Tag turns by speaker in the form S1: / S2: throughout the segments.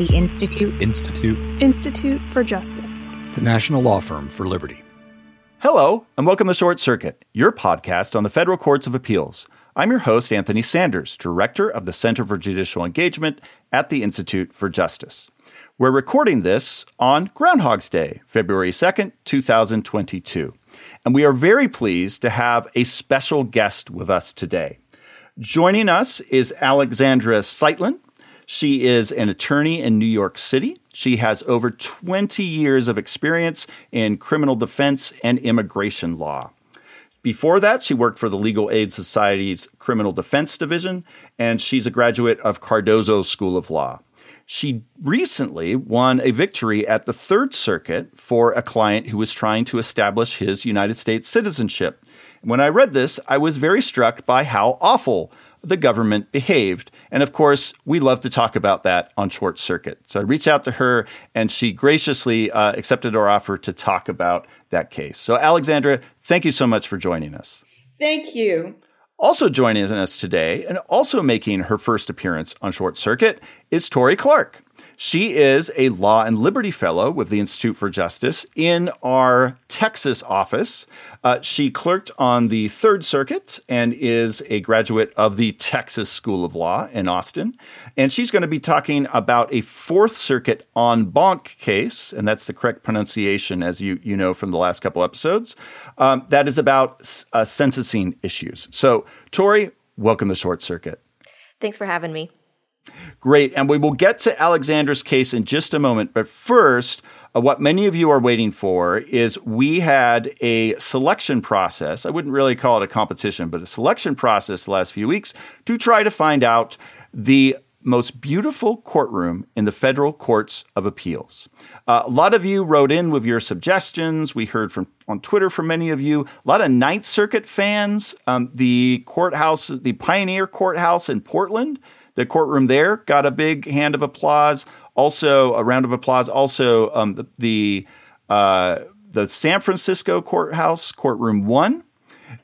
S1: The Institute.
S2: Institute.
S3: Institute for Justice.
S4: The National Law Firm for Liberty.
S5: Hello, and welcome to Short Circuit, your podcast on the federal courts of appeals. I'm your host, Anthony Sanders, Director of the Center for Judicial Engagement at the Institute for Justice. We're recording this on Groundhog's Day, February 2nd, 2022. And we are very pleased to have a special guest with us today. Joining us is Alexandra Seitlin. She is an attorney in New York City. She has over 20 years of experience in criminal defense and immigration law. Before that, she worked for the Legal Aid Society's Criminal Defense Division, and she's a graduate of Cardozo School of Law. She recently won a victory at the Third Circuit for a client who was trying to establish his United States citizenship. When I read this, I was very struck by how awful the government behaved. And of course, we love to talk about that on Short Circuit. So I reached out to her and she graciously uh, accepted our offer to talk about that case. So, Alexandra, thank you so much for joining us.
S6: Thank you.
S5: Also joining us today and also making her first appearance on Short Circuit is Tori Clark. She is a Law and Liberty Fellow with the Institute for Justice in our Texas office. Uh, she clerked on the Third Circuit and is a graduate of the Texas School of Law in Austin. And she's going to be talking about a Fourth Circuit en banc case, and that's the correct pronunciation, as you, you know from the last couple episodes, um, that is about uh, sentencing issues. So, Tori, welcome to Short Circuit.
S7: Thanks for having me.
S5: Great. And we will get to Alexandra's case in just a moment. But first, uh, what many of you are waiting for is we had a selection process. I wouldn't really call it a competition, but a selection process the last few weeks to try to find out the most beautiful courtroom in the federal courts of appeals. Uh, a lot of you wrote in with your suggestions. We heard from on Twitter from many of you. A lot of Ninth Circuit fans. Um, the courthouse, the Pioneer Courthouse in Portland the courtroom there got a big hand of applause. Also, a round of applause. Also, um, the the, uh, the San Francisco courthouse, courtroom one,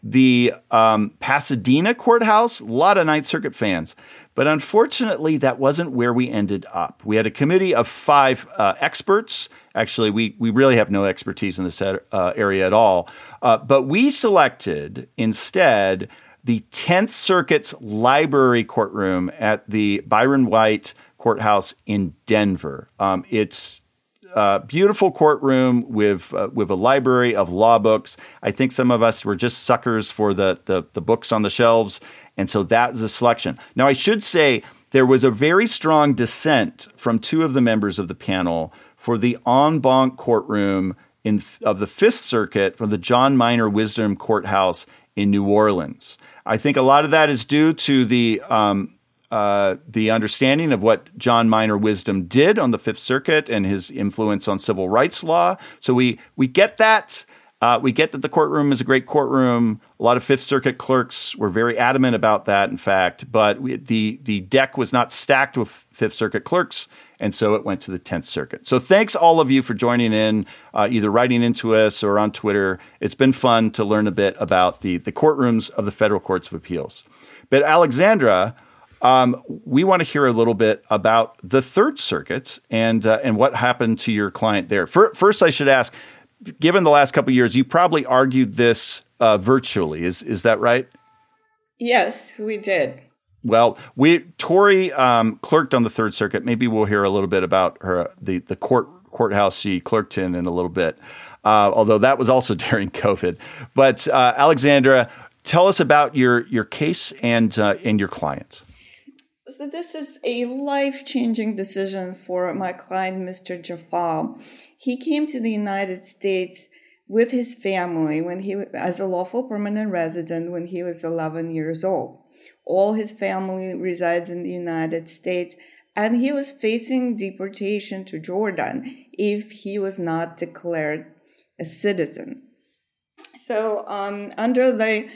S5: the um, Pasadena courthouse, a lot of Ninth Circuit fans. But unfortunately, that wasn't where we ended up. We had a committee of five uh, experts. Actually, we, we really have no expertise in this uh, area at all. Uh, but we selected instead the 10th Circuit's library courtroom at the Byron White Courthouse in Denver. Um, it's a beautiful courtroom with uh, with a library of law books. I think some of us were just suckers for the, the, the books on the shelves, and so that is a selection. Now, I should say there was a very strong dissent from two of the members of the panel for the en banc courtroom in, of the Fifth Circuit from the John Minor Wisdom Courthouse in New Orleans. I think a lot of that is due to the um, uh, the understanding of what John Minor Wisdom did on the Fifth Circuit and his influence on civil rights law. So we we get that. Uh, we get that the courtroom is a great courtroom. A lot of Fifth Circuit clerks were very adamant about that, in fact. But we, the the deck was not stacked with Fifth Circuit clerks, and so it went to the Tenth Circuit. So thanks all of you for joining in, uh, either writing into us or on Twitter. It's been fun to learn a bit about the the courtrooms of the federal courts of appeals. But Alexandra, um, we want to hear a little bit about the Third Circuit and uh, and what happened to your client there. First, I should ask given the last couple years, you probably argued this uh, virtually. Is is that right?
S6: Yes, we did.
S5: Well, we Tori um, clerked on the Third Circuit. Maybe we'll hear a little bit about her the the court courthouse she clerked in in a little bit. Uh, although that was also during COVID. But uh, Alexandra, tell us about your your case and uh, and your clients.
S6: So this is a life changing decision for my client, Mr. Jafal. He came to the United States with his family when he, as a lawful permanent resident, when he was 11 years old. All his family resides in the United States, and he was facing deportation to Jordan if he was not declared a citizen. So, um, under the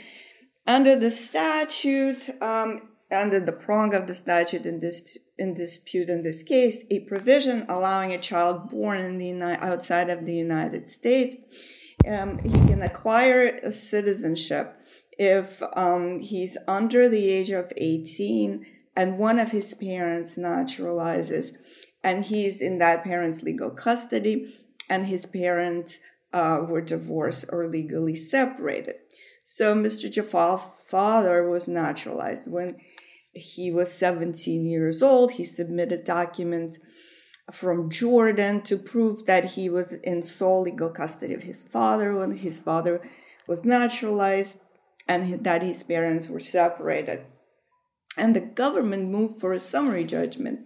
S6: under the statute, um, under the prong of the statute in this in dispute in this case, a provision allowing a child born in the outside of the United States, um, he can acquire a citizenship if um, he's under the age of 18 and one of his parents naturalizes, and he's in that parent's legal custody, and his parents uh, were divorced or legally separated. So Mr. Jafal's father was naturalized. When he was 17 years old, he submitted documents from Jordan to prove that he was in sole legal custody of his father when his father was naturalized and that his parents were separated. And the government moved for a summary judgment,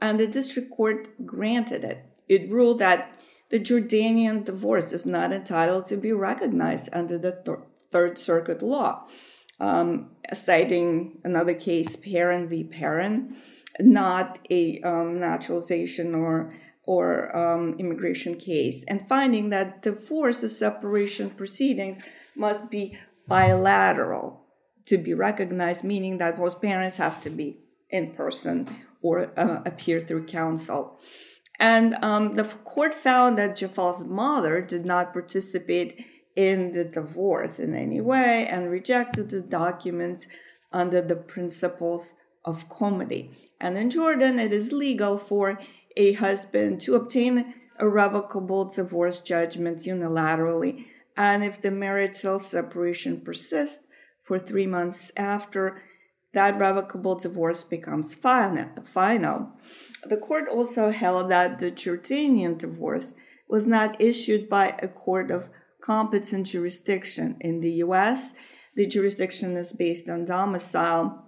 S6: and the district court granted it. It ruled that the Jordanian divorce is not entitled to be recognized under the th- Third Circuit law, um, citing another case, Perrin v. Perrin, not a um, naturalization or or um, immigration case, and finding that divorce or separation proceedings must be bilateral to be recognized, meaning that both parents have to be in person or uh, appear through counsel. And um, the court found that Jafal's mother did not participate in the divorce in any way and rejected the documents under the principles of comity. And in Jordan, it is legal for a husband to obtain a revocable divorce judgment unilaterally. And if the marital separation persists for three months after, that revocable divorce becomes final. The court also held that the Jordanian divorce was not issued by a court of competent jurisdiction. In the US, the jurisdiction is based on domicile.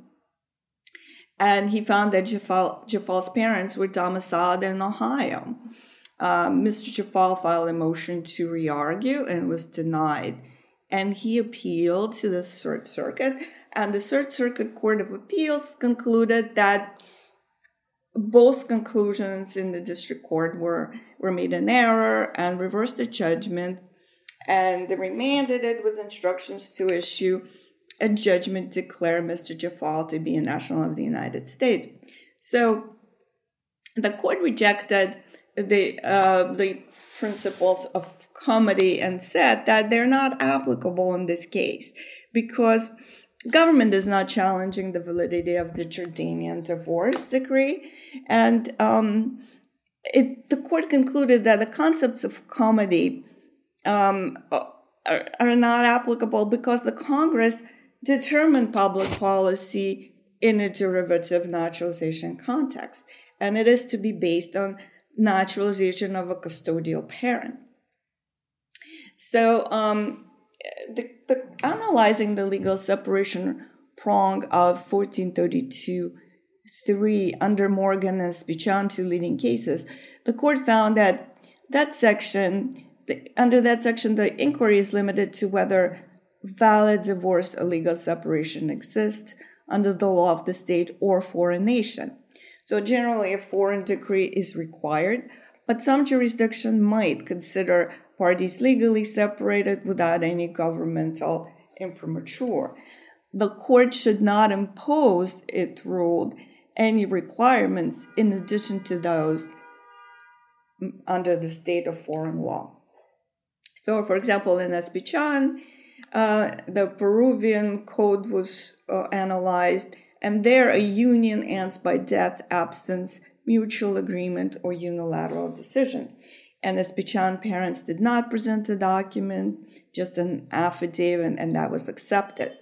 S6: And he found that Jafal, Jafal's parents were domiciled in Ohio. Um, Mr. Jafal filed a motion to re argue and was denied. And he appealed to the Third Circuit, and the Third Circuit Court of Appeals concluded that both conclusions in the district court were, were made in error and reversed the judgment and they remanded it with instructions to issue a judgment declare Mr. Jafal to be a national of the United States. So the court rejected the uh, the principles of comity and said that they're not applicable in this case. Because government is not challenging the validity of the Jordanian divorce decree, and um, it, the court concluded that the concepts of comity um, are, are not applicable because the Congress determined public policy in a derivative naturalization context, and it is to be based on naturalization of a custodial parent. So, um, the, the, analyzing the legal separation prong of 1432 3 under Morgan and Espichan, two leading cases, the court found that that section under that section, the inquiry is limited to whether valid divorce or legal separation exists under the law of the state or foreign nation. So generally, a foreign decree is required, but some jurisdiction might consider parties legally separated without any governmental imprimatur. The court should not impose, it ruled, any requirements in addition to those under the state of foreign law. So, for example, in Espichan, uh, the Peruvian code was uh, analyzed, and there a union ends by death, absence, mutual agreement, or unilateral decision. And Espichan parents did not present a document, just an affidavit, and that was accepted.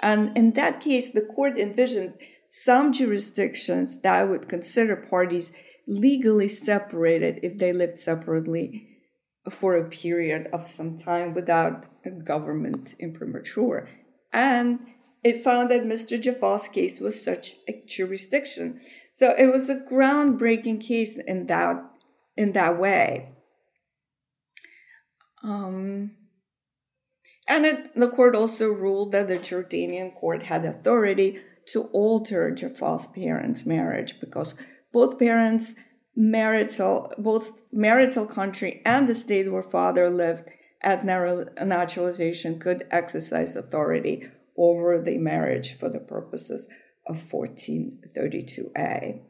S6: And in that case, the court envisioned some jurisdictions that would consider parties legally separated if they lived separately for a period of some time without a government imprimatur. And it found that Mr. Jafal's case was such a jurisdiction. So it was a groundbreaking case in that in that way. Um, and it, the court also ruled that the Jordanian court had authority to alter Jafal's parents' marriage because both parents marital, both marital country and the state where father lived at naturalization could exercise authority over the marriage for the purposes of 1432A.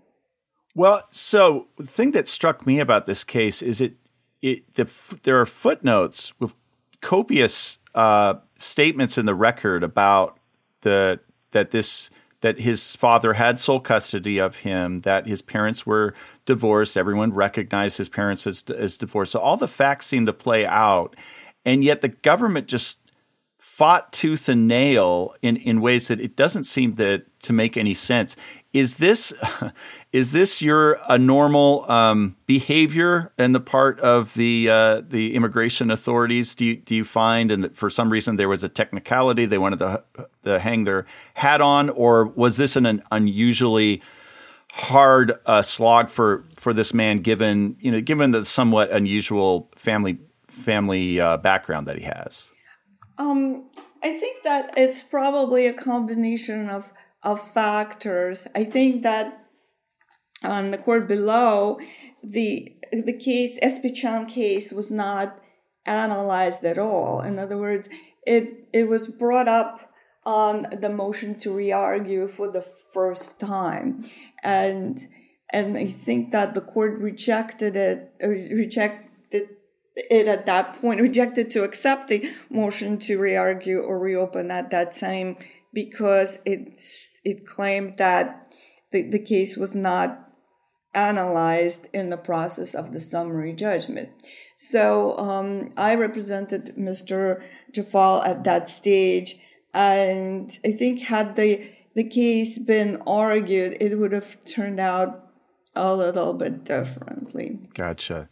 S5: Well, so the thing that struck me about this case is it, it the, there are footnotes with copious uh, statements in the record about the that this that his father had sole custody of him, that his parents were divorced. Everyone recognized his parents as, as divorced. So all the facts seem to play out. And yet the government just fought tooth and nail in, in ways that it doesn't seem to, to make any sense. Is this is this your a normal um, behavior in the part of the uh, the immigration authorities? Do you do you find, and for some reason there was a technicality they wanted to, to hang their hat on, or was this an, an unusually hard uh, slog for for this man, given you know given the somewhat unusual family family uh, background that he has?
S6: Um, I think that it's probably a combination of of factors. I think that on the court below, the the case Espichan case was not analyzed at all. In other words, it it was brought up on the motion to re-argue for the first time, and and I think that the court rejected it rejected it at that point, rejected to accept the motion to re-argue or reopen at that time because it's it claimed that the, the case was not analyzed in the process of the summary judgment. So um, I represented Mr. Jafal at that stage, and I think had the the case been argued, it would have turned out a little bit differently.
S5: Gotcha.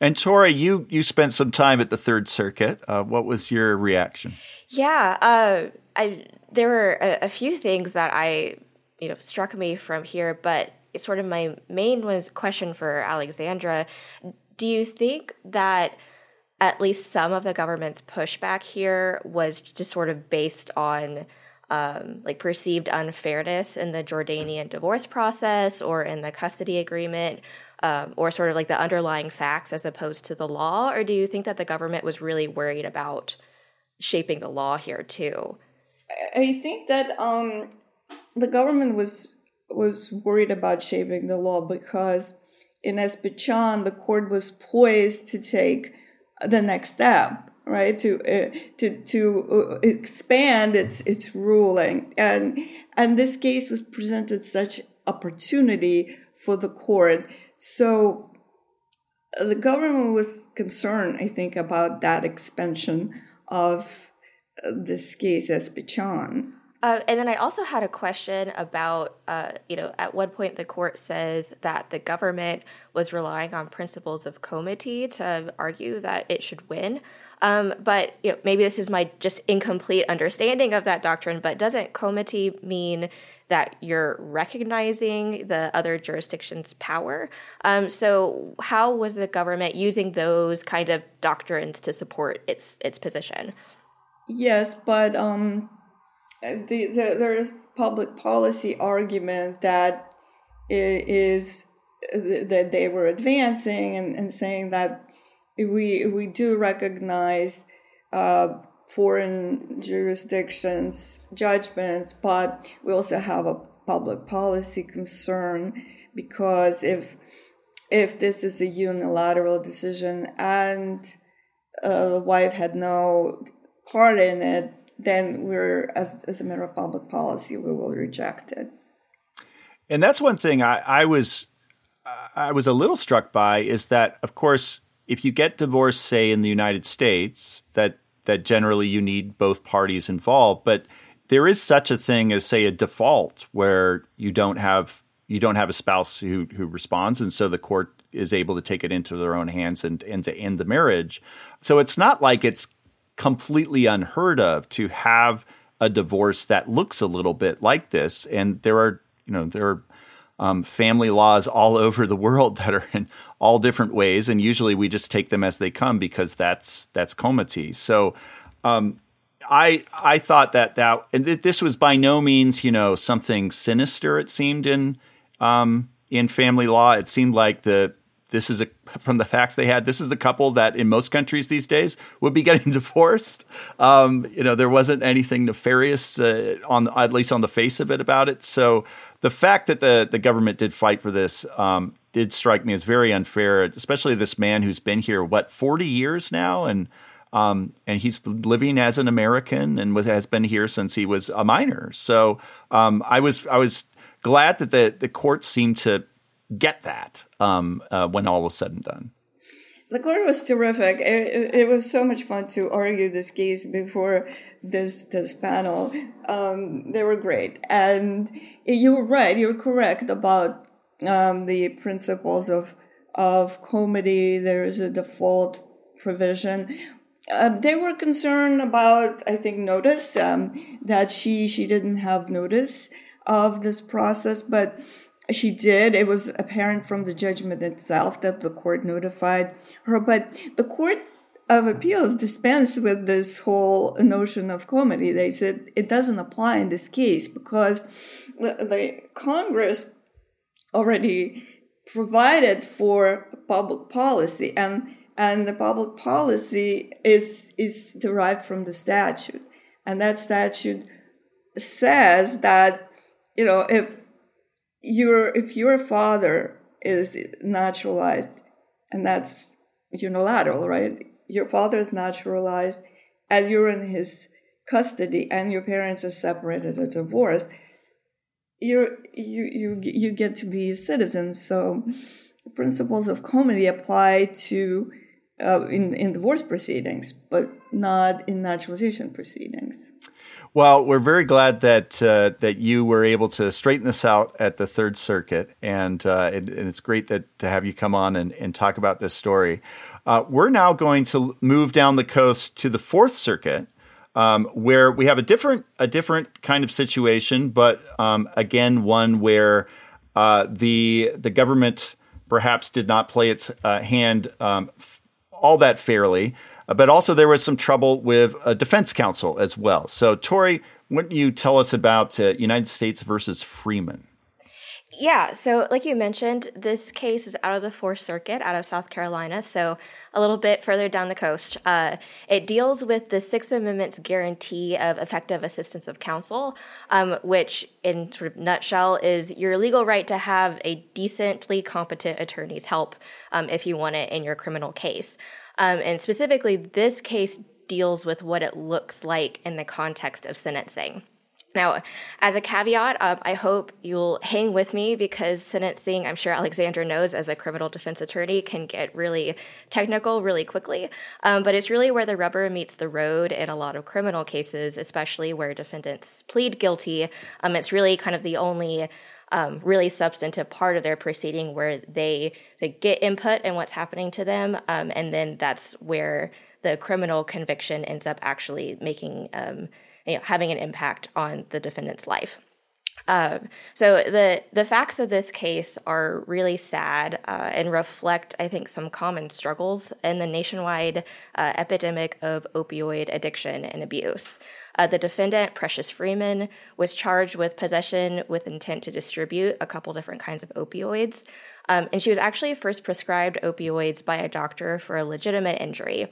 S5: And Tori, you you spent some time at the Third Circuit. Uh, what was your reaction?
S1: Yeah, uh, I there were a, a, few things that I you know struck me from here, but sort of my main was question for Alexandra. Do you think that at least some of the government's pushback here was just sort of based on um, like perceived unfairness in the Jordanian divorce process or in the custody agreement, um, or sort of like the underlying facts as opposed to the law? Or do you think that the government was really worried about shaping the law here too?
S6: I think that um, the government was was worried about shaping the law because in Espichan the court was poised to take the next step, right? To uh, to to uh, expand its its ruling, and and this case was presented such opportunity for the court. So uh, the government was concerned, I think, about that expansion of this case Espichan.
S1: Uh, and then I also had a question about, uh, you know, at one point the court says that the government was relying on principles of comity to argue that it should win. Um, but you know, maybe this is my just incomplete understanding of that doctrine. But doesn't comity mean that you're recognizing the other jurisdiction's power? Um, so how was the government using those kind of doctrines to support its its position?
S6: Yes, but um, the, the, there is public policy argument that is that they were advancing and, and saying that we we do recognize uh, foreign jurisdictions judgments, but we also have a public policy concern because if if this is a unilateral decision and uh, the wife had no part in it, then we're, as, as a matter of public policy, we will reject it.
S5: And that's one thing I, I was I was a little struck by is that, of course, if you get divorced, say in the United States, that that generally you need both parties involved, but there is such a thing as say a default where you don't have you don't have a spouse who who responds, and so the court is able to take it into their own hands and and to end the marriage. So it's not like it's completely unheard of to have a divorce that looks a little bit like this. And there are, you know, there are um, family laws all over the world that are in all different ways, and usually we just take them as they come because that's that's comity. So. Um, I I thought that that and this was by no means you know something sinister. It seemed in um, in family law. It seemed like the this is a from the facts they had. This is the couple that in most countries these days would be getting divorced. Um, you know, there wasn't anything nefarious uh, on at least on the face of it about it. So the fact that the the government did fight for this um, did strike me as very unfair, especially this man who's been here what forty years now and. Um, and he's living as an American and was, has been here since he was a minor. So um, I was I was glad that the the court seemed to get that um, uh, when all was said and done.
S6: The court was terrific. It, it, was so much fun to argue this case before this this panel. Um, they were great, and you're right. You're correct about um, the principles of of comity. There is a default provision. Uh, they were concerned about, I think, notice um, that she she didn't have notice of this process, but she did. It was apparent from the judgment itself that the court notified her, but the court of appeals dispensed with this whole notion of comity. They said it doesn't apply in this case because the, the Congress already provided for public policy and and the public policy is is derived from the statute and that statute says that you know if your if your father is naturalized and that's unilateral right? Your father is naturalized and you're in his custody and your parents are separated or divorced you're you you you get to be a citizen. So principles of comity apply to uh, in in divorce proceedings but not in naturalization proceedings
S5: well, we're very glad that uh, that you were able to straighten this out at the Third Circuit, and, uh, and, and it's great that to have you come on and, and talk about this story. Uh, we're now going to move down the coast to the Fourth Circuit, um, where we have a different a different kind of situation, but um, again one where uh, the the government perhaps did not play its uh, hand um, all that fairly. Uh, but also there was some trouble with a defense counsel as well. So, Tori, don't you tell us about uh, United States versus Freeman?
S1: Yeah, so like you mentioned, this case is out of the Fourth Circuit, out of South Carolina, so a little bit further down the coast. Uh, it deals with the Sixth Amendment's guarantee of effective assistance of counsel, um, which, in sort of nutshell, is your legal right to have a decently competent attorney's help um, if you want it in your criminal case. Um, and specifically, this case deals with what it looks like in the context of sentencing. Now, as a caveat, uh, I hope you'll hang with me because sentencing, I'm sure Alexandra knows as a criminal defense attorney, can get really technical really quickly. Um, but it's really where the rubber meets the road in a lot of criminal cases, especially where defendants plead guilty. Um, it's really kind of the only um, really substantive part of their proceeding where they they get input in what's happening to them, um, and then that's where the criminal conviction ends up actually making um, you know, having an impact on the defendant's life. Um, so the the facts of this case are really sad uh, and reflect, I think, some common struggles in the nationwide uh, epidemic of opioid addiction and abuse. Uh, the defendant, Precious Freeman, was charged with possession with intent to distribute a couple different kinds of opioids. Um, and she was actually first prescribed opioids by a doctor for a legitimate injury.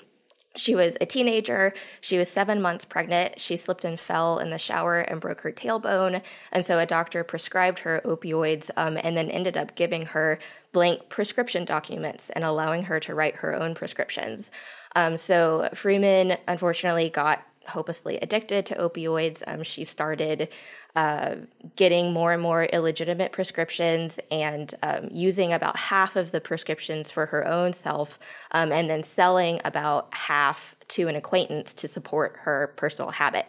S1: She was a teenager. She was seven months pregnant. She slipped and fell in the shower and broke her tailbone. And so a doctor prescribed her opioids um, and then ended up giving her blank prescription documents and allowing her to write her own prescriptions. Um, so Freeman unfortunately got hopelessly addicted to opioids. Um, she started uh, getting more and more illegitimate prescriptions and um, using about half of the prescriptions for her own self, um, and then selling about half to an acquaintance to support her personal habit.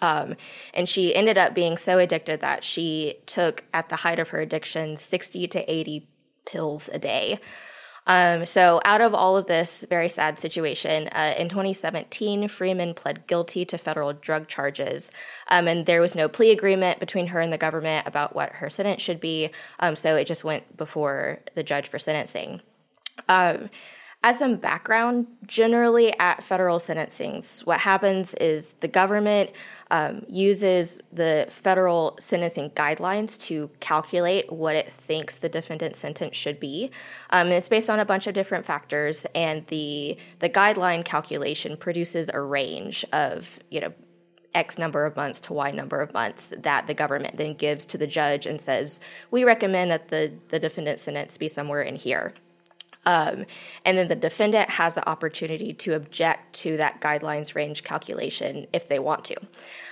S1: Um, and she ended up being so addicted that she took, at the height of her addiction, 60 to 80 pills a day. Um, so, out of all of this very sad situation, uh, in 2017, Freeman pled guilty to federal drug charges, um, and there was no plea agreement between her and the government about what her sentence should be. Um, so, it just went before the judge for sentencing. Um, as some background, generally at federal sentencings, what happens is the government um, uses the federal sentencing guidelines to calculate what it thinks the defendant's sentence should be. Um, it's based on a bunch of different factors, and the the guideline calculation produces a range of you know X number of months to Y number of months that the government then gives to the judge and says, we recommend that the, the defendant's sentence be somewhere in here. Um, and then the defendant has the opportunity to object to that guidelines range calculation if they want to.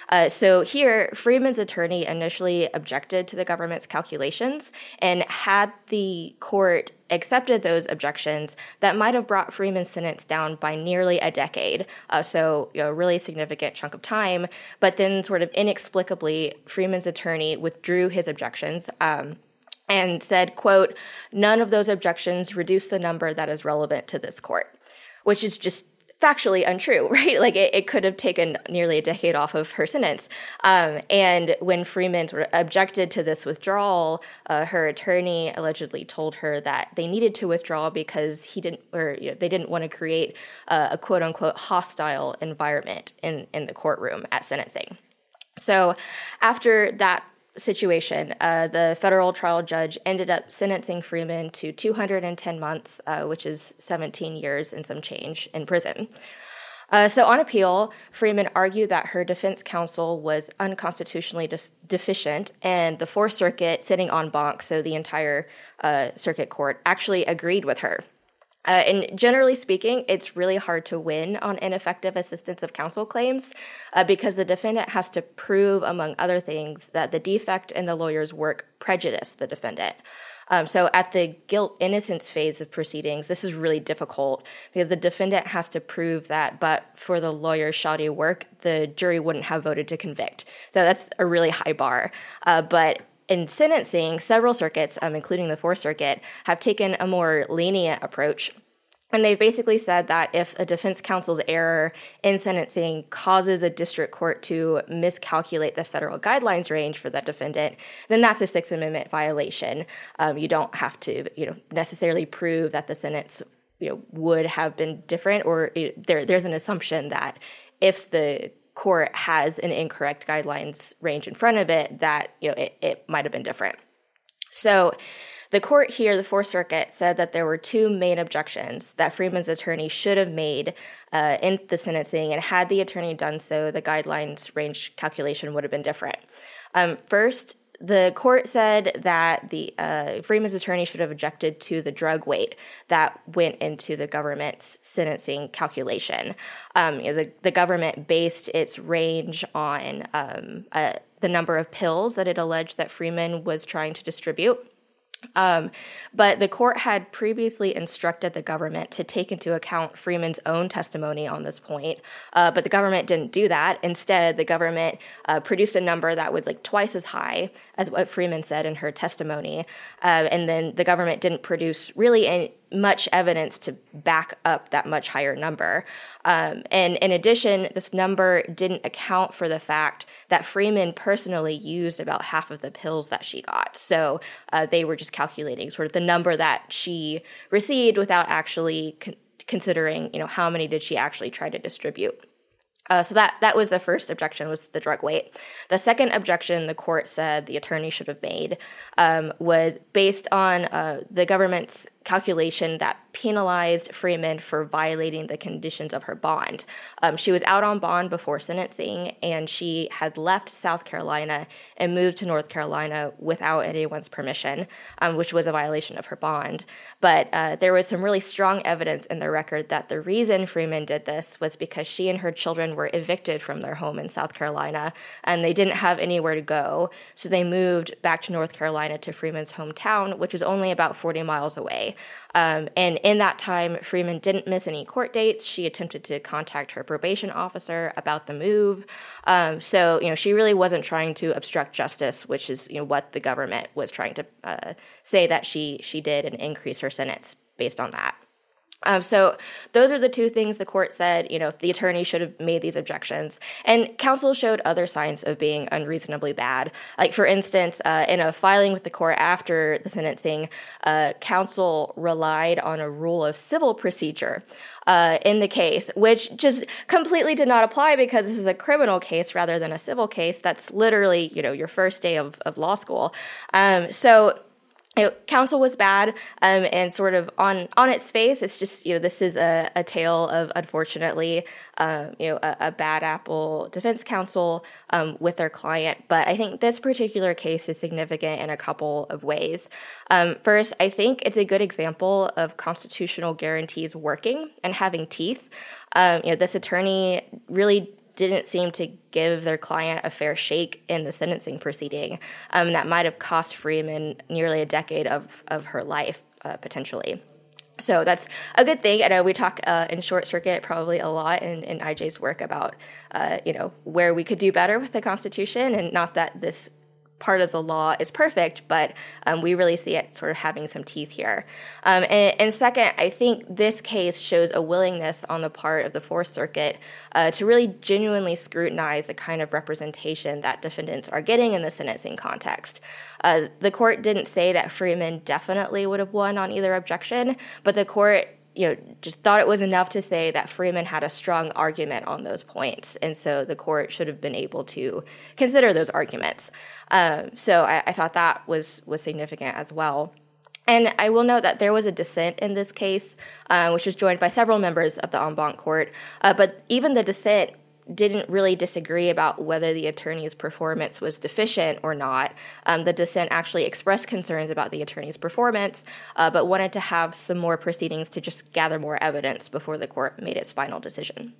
S1: Uh, so here, Freeman's attorney initially objected to the government's calculations, and had the court accepted those objections, that might have brought Freeman's sentence down by nearly a decade. Uh, so, you know, a really significant chunk of time. But then, sort of inexplicably, Freeman's attorney withdrew his objections. Um, and said, quote, none of those objections reduce the number that is relevant to this court, which is just factually untrue, right? Like it, it could have taken nearly a decade off of her sentence. Um, and when Freeman objected to this withdrawal, uh, her attorney allegedly told her that they needed to withdraw because he didn't, or you know, they didn't want to create uh, a quote unquote hostile environment in, in the courtroom at sentencing. So after that situation, uh, the federal trial judge ended up sentencing Freeman to 210 months, uh, which is 17 years and some change in prison. Uh, so, on appeal, Freeman argued that her defense counsel was unconstitutionally def- deficient, and the Fourth Circuit, sitting en banc, so the entire uh, circuit court, actually agreed with her. Uh, and generally speaking, it's really hard to win on ineffective assistance of counsel claims uh, because the defendant has to prove, among other things, that the defect in the lawyer's work prejudiced the defendant. Um, so at the guilt innocence phase of proceedings, this is really difficult because the defendant has to prove that, but for the lawyer's shoddy work, the jury wouldn't have voted to convict. So that's a really high bar. Uh, but in sentencing, several circuits, um, including the Fourth Circuit, have taken a more lenient approach. And they've basically said that if a defense counsel's error in sentencing causes a district court to miscalculate the federal guidelines range for that defendant, then that's a Sixth Amendment violation. Um, you don't have to, you know, necessarily prove that the sentence, you know, would have been different, or there, there's an assumption that if the court has an incorrect guidelines range in front of it, that you know it, it might have been different. So the court here, the Fourth Circuit, said that there were two main objections that Freeman's attorney should have made uh, in the sentencing, and had the attorney done so, the guidelines range calculation would have been different. Um, first, the court said that the uh, Freeman's attorney should have objected to the drug weight that went into the government's sentencing calculation. Um, you know, the, the government based its range on um, uh, the number of pills that it alleged that Freeman was trying to distribute. Um, but the court had previously instructed the government to take into account Freeman's own testimony on this point, uh, but the government didn't do that. Instead, the government uh, produced a number that was like twice as high as what Freeman said in her testimony, uh, and then the government didn't produce really any, much evidence to back up that much higher number. Um, and in addition, this number didn't account for the fact that Freeman personally used about half of the pills that she got. So uh, they were just calculating sort of the number that she received without actually con- considering, you know, how many did she actually try to distribute. Uh, so that that was the first objection was the drug weight. The second objection the court said the attorney should have made um, was based on uh, the government's calculation that penalized Freeman for violating the conditions of her bond. Um, she was out on bond before sentencing, and she had left South Carolina and moved to North Carolina without anyone's permission, um, which was a violation of her bond. But uh, there was some really strong evidence in the record that the reason Freeman did this was because she and her children were evicted from their home in South Carolina, and they didn't have anywhere to go, so they moved back to North Carolina to Freeman's hometown, which was only about 40 miles away. Um, and in that time, Freeman didn't miss any court dates. She attempted to contact her probation officer about the move. Um, so, you know, she really wasn't trying to obstruct justice, which is, you know, what the government was trying to uh, say that she she did and increase her sentence based on that. Um, so those are the two things the court said. You know, the attorney should have made these objections, and counsel showed other signs of being unreasonably bad. Like for instance, uh, in a filing with the court after the sentencing, uh, counsel relied on a rule of civil procedure. Uh, in the case, which just completely did not apply because this is a criminal case rather than a civil case. That's literally, you know, your first day of, of law school. Um, so know, counsel was bad, um, and sort of on on its face, it's just you know this is a, a tale of unfortunately, uh, you know, a, a, bad apple defense counsel um, with their client. But I think this particular case is significant in a couple of ways. Um, first, I think it's a good example of constitutional guarantees working and having teeth. Um, you know, this attorney really didn't seem to give their client a fair shake in the sentencing proceeding. Um, that might have cost Freeman nearly a decade of, of her life, uh, potentially. So that's a good thing. I know we talk uh, in short circuit probably a lot in, in IJ's work about, uh, you know, where we could do better with the Constitution, and not that this part of the law is perfect, but um, we really see it sort of having some teeth here. Um, and, and, second, I think this case shows a willingness on the part of the Fourth Circuit uh, to really genuinely scrutinize the kind of representation that defendants are getting in the sentencing context. Uh, the court didn't say that Freeman definitely would have won on either objection, but the court you know, just thought it was enough to say that Freeman had a strong argument on those points, and so the court should have been able to consider those arguments. Um, so I, I, thought that was was significant as well. And I will note that there was a dissent in this case, uh, which was joined by several members of the en banc court. Uh, but even the dissent didn't really disagree about whether the attorney's performance was deficient or not. Um, the dissent actually expressed concerns about the attorney's performance, uh, but wanted to have some more proceedings to just gather more evidence before the court made its final decision.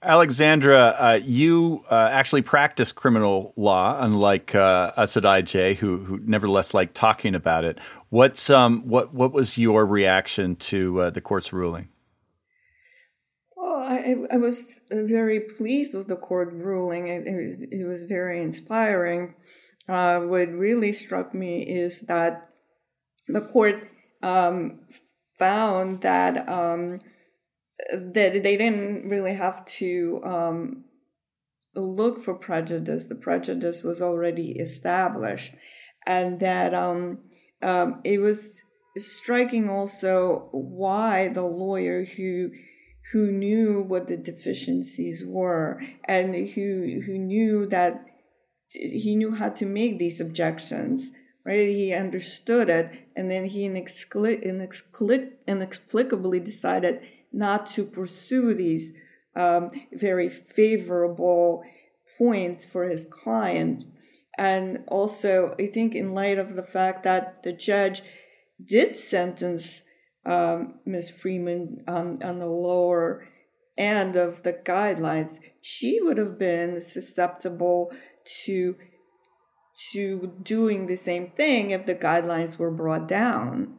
S5: Alexandra, uh, you uh, actually practice criminal law, unlike uh, us at IJ, who, who nevertheless like talking about it. What's um, what what was your reaction to uh, the court's ruling?
S6: Well, I, I was very pleased with the court ruling. It, it, was, it was very inspiring. Uh, what really struck me is that the court um, found that um, that they didn't really have to um, look for prejudice. The prejudice was already established, and that um, um, it was striking also why the lawyer who who knew what the deficiencies were and who who knew that he knew how to make these objections right? He understood it and then he inexplicably decided not to pursue these um, very favorable points for his client. And also i think in light of the fact that the judge did sentence um, Ms. Freeman on, on the lower end of the guidelines, she would have been susceptible to to doing the same thing if the guidelines were brought down.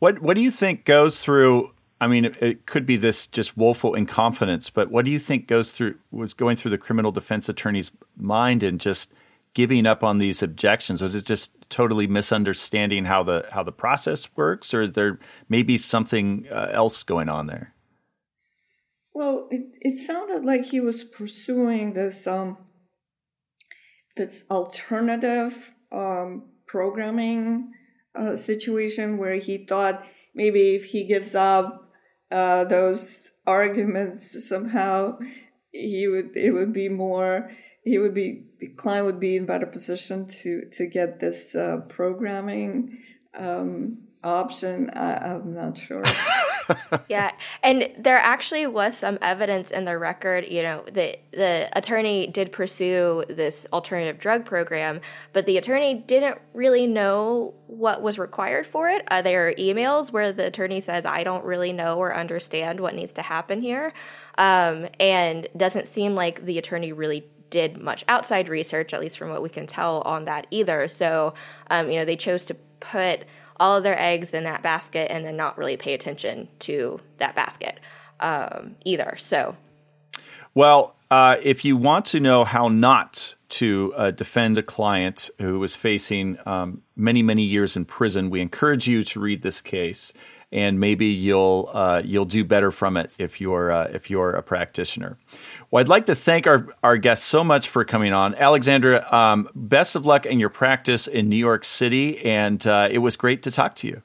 S5: What what do you think goes through? I mean, it, it could be this just woeful incompetence, but what do you think goes through was going through the criminal defense attorney's mind and just giving up on these objections? Was it just totally misunderstanding how the how the process works, or is there maybe something uh, else going on there?
S6: Well, it it sounded like he was pursuing this um this alternative um, programming uh, situation where he thought maybe if he gives up uh, those arguments somehow he would it would be more he would be the client would be in better position to to get this uh, programming um, option. I, am not sure.
S1: yeah, and there actually was some evidence in the record. You know, the the attorney did pursue this alternative drug program, but the attorney didn't really know what was required for it. Uh, there are emails where the attorney says, "I don't really know or understand what needs to happen here," um, and doesn't seem like the attorney really did much outside research, at least from what we can tell on that either. So, um, you know, they chose to put all of their eggs in that basket and then not really pay attention to that basket um, either. So,
S5: well, uh, if you want to know how not to uh, defend a client who was facing um, many, many years in prison, we encourage you to read this case, and maybe you'll uh, you'll do better from it if you're uh, if you're a practitioner. Well, I'd like to thank our, our guests so much for coming on. Alexandra, um, best of luck in your practice in New York City, and uh, it was great to talk to you.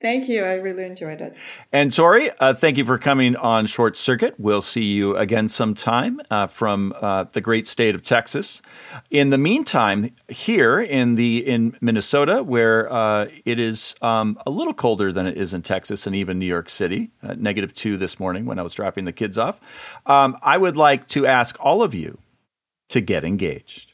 S6: Thank you. I really enjoyed it.
S5: And Tori, uh, thank you for coming on Short Circuit. We'll see you again sometime uh, from uh, the great state of Texas. In the meantime, here in the in Minnesota, where uh, it is um, a little colder than it is in Texas and even New York City, uh, negative two this morning when I was dropping the kids off, um, I would like to ask all of you to get engaged.